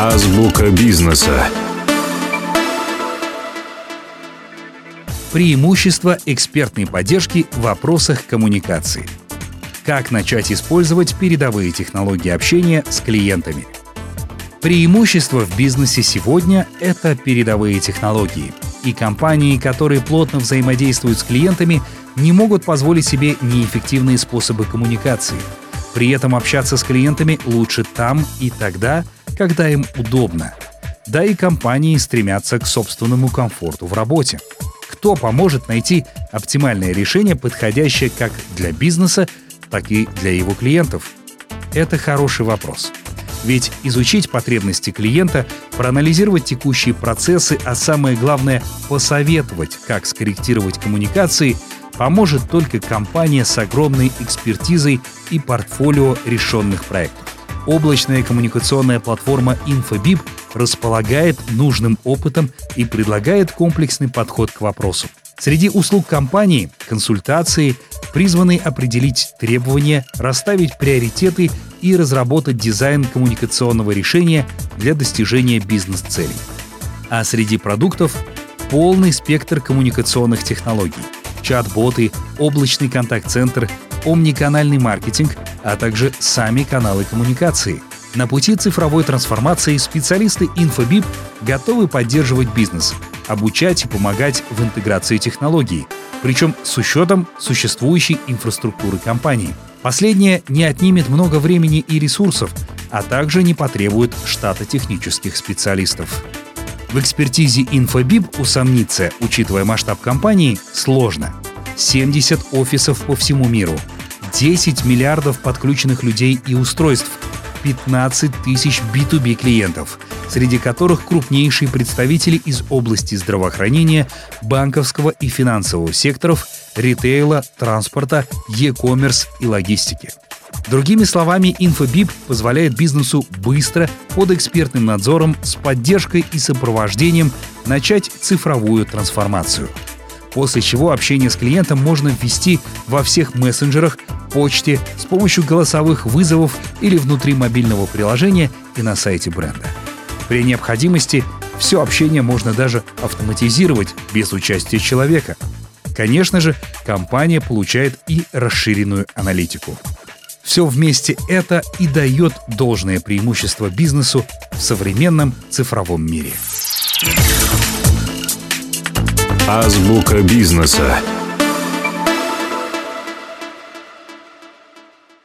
Азбука бизнеса. Преимущество экспертной поддержки в вопросах коммуникации. Как начать использовать передовые технологии общения с клиентами. Преимущество в бизнесе сегодня — это передовые технологии. И компании, которые плотно взаимодействуют с клиентами, не могут позволить себе неэффективные способы коммуникации. При этом общаться с клиентами лучше там и тогда, когда им удобно. Да и компании стремятся к собственному комфорту в работе. Кто поможет найти оптимальное решение, подходящее как для бизнеса, так и для его клиентов? Это хороший вопрос. Ведь изучить потребности клиента, проанализировать текущие процессы, а самое главное — посоветовать, как скорректировать коммуникации, поможет только компания с огромной экспертизой и портфолио решенных проектов облачная коммуникационная платформа InfoBip располагает нужным опытом и предлагает комплексный подход к вопросу. Среди услуг компании – консультации, призванные определить требования, расставить приоритеты и разработать дизайн коммуникационного решения для достижения бизнес-целей. А среди продуктов – полный спектр коммуникационных технологий – чат-боты, облачный контакт-центр, омниканальный маркетинг, а также сами каналы коммуникации. На пути цифровой трансформации специалисты InfoBip готовы поддерживать бизнес, обучать и помогать в интеграции технологий, причем с учетом существующей инфраструктуры компании. Последнее не отнимет много времени и ресурсов, а также не потребует штата технических специалистов. В экспертизе InfoBip усомниться, учитывая масштаб компании, сложно. 70 офисов по всему миру — 10 миллиардов подключенных людей и устройств, 15 тысяч B2B клиентов, среди которых крупнейшие представители из области здравоохранения, банковского и финансового секторов, ритейла, транспорта, e-commerce и логистики. Другими словами, InfoBip позволяет бизнесу быстро, под экспертным надзором, с поддержкой и сопровождением начать цифровую трансформацию – после чего общение с клиентом можно ввести во всех мессенджерах, почте, с помощью голосовых вызовов или внутри мобильного приложения и на сайте бренда. При необходимости все общение можно даже автоматизировать без участия человека. Конечно же, компания получает и расширенную аналитику. Все вместе это и дает должное преимущество бизнесу в современном цифровом мире. Азбука бизнеса.